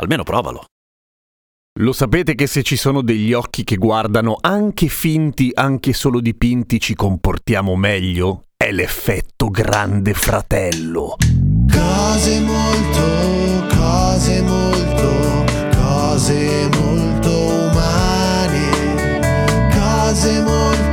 Almeno provalo. Lo sapete che se ci sono degli occhi che guardano anche finti, anche solo dipinti, ci comportiamo meglio? È l'effetto grande fratello. Cose molto, cose molto, cose molto umane. Cose molto,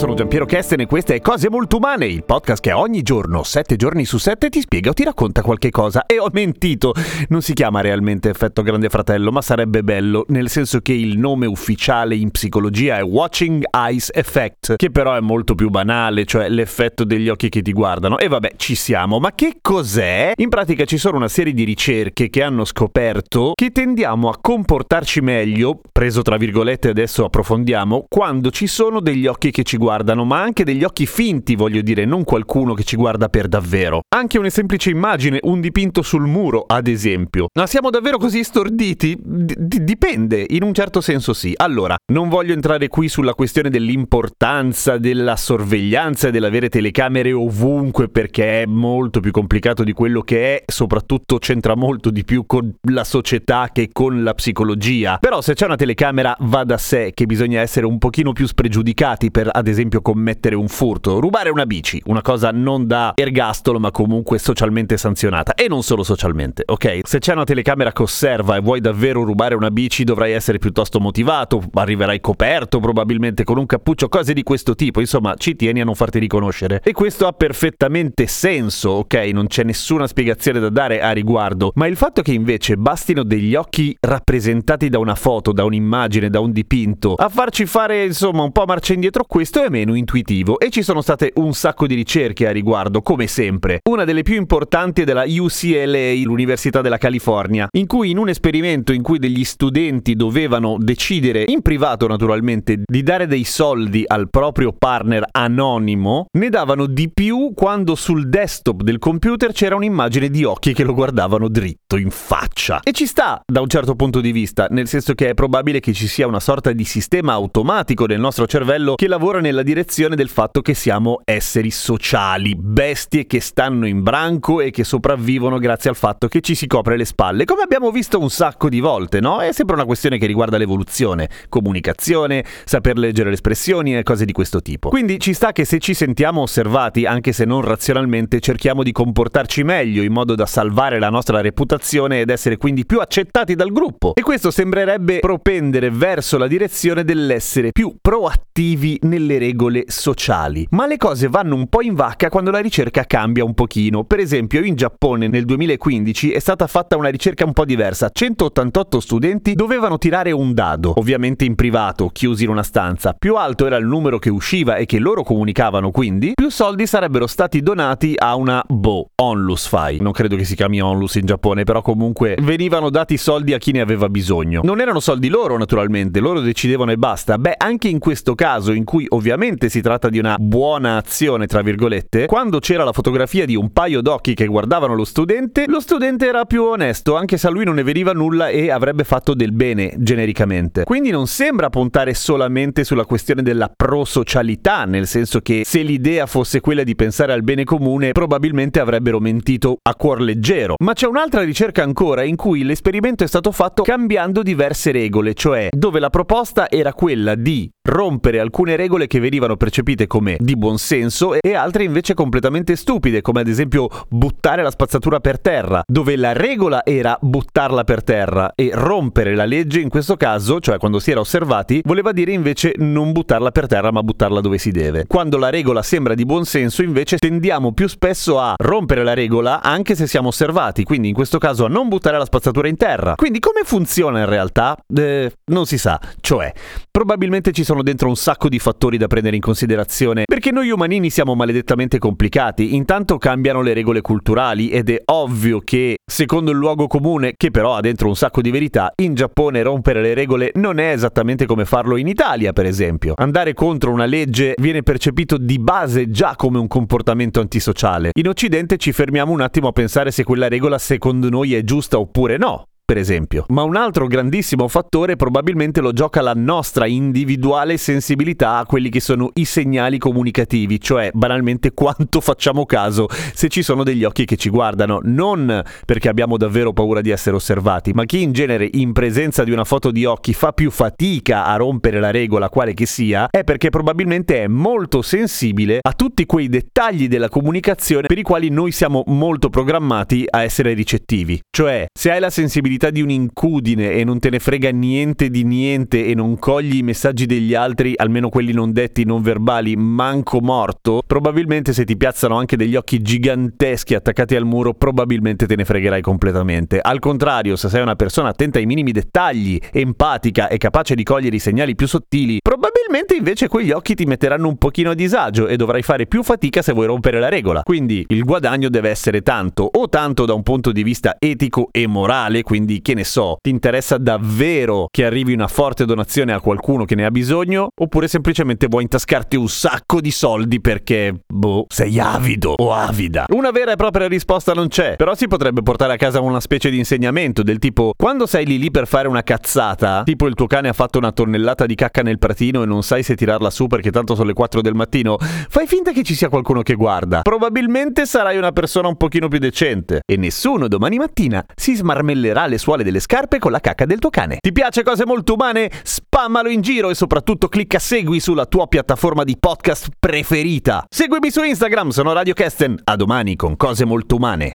sono Giampiero Kesten e queste è Cose Molto Umane, il podcast che ogni giorno, sette giorni su sette, ti spiega o ti racconta qualche cosa. E ho mentito, non si chiama realmente effetto grande fratello, ma sarebbe bello, nel senso che il nome ufficiale in psicologia è Watching Eyes Effect, che però è molto più banale, cioè l'effetto degli occhi che ti guardano. E vabbè, ci siamo, ma che cos'è? In pratica ci sono una serie di ricerche che hanno scoperto che tendiamo a comportarci meglio, preso tra virgolette adesso approfondiamo, quando ci sono degli occhi che ci guardano, ma anche degli occhi finti, voglio dire, non qualcuno che ci guarda per davvero. Anche una semplice immagine, un dipinto sul muro, ad esempio. Ma siamo davvero così storditi? D- dipende, in un certo senso sì. Allora, non voglio entrare qui sulla questione dell'importanza della sorveglianza e dell'avere telecamere ovunque perché è molto più complicato di quello che è, soprattutto c'entra molto di più con la società che con la psicologia. Però se c'è una telecamera va da sé che bisogna essere un pochino più spregiudicati per ad esempio commettere un furto, rubare una bici, una cosa non da ergastolo ma comunque socialmente sanzionata e non solo socialmente, ok? Se c'è una telecamera che osserva e vuoi davvero rubare una bici dovrai essere piuttosto motivato, arriverai coperto probabilmente con un cappuccio, cose di questo tipo, insomma ci tieni a non farti riconoscere. E questo ha perfettamente senso, ok? Non c'è nessuna spiegazione da dare a riguardo, ma il fatto che invece bastino degli occhi rappresentati da una foto, da un'immagine, da un dipinto, a farci fare insomma un po' marcia indietro, questo è meno intuitivo e ci sono state un sacco di ricerche a riguardo, come sempre. Una delle più importanti è della UCLA, l'Università della California, in cui in un esperimento in cui degli studenti dovevano decidere, in privato naturalmente, di dare dei soldi al proprio partner anonimo, ne davano di più quando sul desktop del computer c'era un'immagine di occhi che lo guardavano dritto in faccia. E ci sta da un certo punto di vista, nel senso che è probabile che ci sia una sorta di sistema automatico nel nostro cervello che lavora nella direzione del fatto che siamo esseri sociali, bestie che stanno in branco e che sopravvivono grazie al fatto che ci si copre le spalle, come abbiamo visto un sacco di volte, no? È sempre una questione che riguarda l'evoluzione, comunicazione, saper leggere le espressioni e cose di questo tipo. Quindi ci sta che se ci sentiamo osservati, anche se non razionalmente, cerchiamo di comportarci meglio in modo da salvare la nostra reputazione ed essere quindi più accettati dal gruppo. E questo sembrerebbe propendere verso la direzione dell'essere più proattivi nelle regole sociali. Ma le cose vanno un po' in vacca quando la ricerca cambia un pochino. Per esempio, in Giappone nel 2015 è stata fatta una ricerca un po' diversa. 188 studenti dovevano tirare un dado, ovviamente in privato, chiusi in una stanza. Più alto era il numero che usciva e che loro comunicavano, quindi più soldi sarebbero stati donati a una boh, onlus fai. Non credo che si chiami onlus in Giappone, però comunque venivano dati soldi a chi ne aveva bisogno. Non erano soldi loro, naturalmente, loro decidevano e basta. Beh, anche in questo caso in cui ovviamente si tratta di una buona azione, tra virgolette, quando c'era la fotografia di un paio d'occhi che guardavano lo studente, lo studente era più onesto, anche se a lui non ne veniva nulla e avrebbe fatto del bene, genericamente. Quindi non sembra puntare solamente sulla questione della prosocialità, nel senso che se l'idea fosse quella di pensare al bene comune, probabilmente avrebbero mentito a cuor leggero. Ma c'è un'altra ricerca ancora in cui l'esperimento è stato fatto cambiando diverse regole, cioè dove la proposta era quella di rompere alcune regole che venivano percepite come di buon senso e altre invece completamente stupide, come ad esempio buttare la spazzatura per terra, dove la regola era buttarla per terra e rompere la legge in questo caso, cioè quando si era osservati, voleva dire invece non buttarla per terra ma buttarla dove si deve. Quando la regola sembra di buon senso invece tendiamo più spesso a rompere la regola anche se siamo osservati, quindi in questo caso a non buttare la spazzatura in terra. Quindi come funziona in realtà? Eh, non si sa, cioè probabilmente ci sono sono dentro un sacco di fattori da prendere in considerazione, perché noi umanini siamo maledettamente complicati. Intanto cambiano le regole culturali ed è ovvio che, secondo il luogo comune, che però ha dentro un sacco di verità, in Giappone rompere le regole non è esattamente come farlo in Italia, per esempio. Andare contro una legge viene percepito di base già come un comportamento antisociale. In Occidente ci fermiamo un attimo a pensare se quella regola secondo noi è giusta oppure no per esempio. Ma un altro grandissimo fattore probabilmente lo gioca la nostra individuale sensibilità a quelli che sono i segnali comunicativi, cioè banalmente quanto facciamo caso se ci sono degli occhi che ci guardano, non perché abbiamo davvero paura di essere osservati, ma chi in genere in presenza di una foto di occhi fa più fatica a rompere la regola quale che sia, è perché probabilmente è molto sensibile a tutti quei dettagli della comunicazione per i quali noi siamo molto programmati a essere ricettivi. Cioè, se hai la sensibilità sensibilità di un'incudine e non te ne frega niente di niente e non cogli i messaggi degli altri, almeno quelli non detti, non verbali, manco morto, probabilmente se ti piazzano anche degli occhi giganteschi attaccati al muro, probabilmente te ne fregherai completamente. Al contrario, se sei una persona attenta ai minimi dettagli, empatica e capace di cogliere i segnali più sottili, probabilmente invece quegli occhi ti metteranno un pochino a disagio e dovrai fare più fatica se vuoi rompere la regola. Quindi il guadagno deve essere tanto o tanto da un punto di vista etico e morale, quindi quindi che ne so, ti interessa davvero che arrivi una forte donazione a qualcuno che ne ha bisogno, oppure semplicemente vuoi intascarti un sacco di soldi perché, boh, sei avido o avida. Una vera e propria risposta non c'è, però si potrebbe portare a casa una specie di insegnamento del tipo, quando sei lì lì per fare una cazzata, tipo il tuo cane ha fatto una tonnellata di cacca nel pratino e non sai se tirarla su perché tanto sono le 4 del mattino, fai finta che ci sia qualcuno che guarda. Probabilmente sarai una persona un pochino più decente e nessuno domani mattina si smarmellerà le suole delle scarpe con la cacca del tuo cane. Ti piace cose molto umane? Spammalo in giro e soprattutto clicca segui sulla tua piattaforma di podcast preferita. Seguimi su Instagram, sono Radio Kesten. A domani con cose molto umane.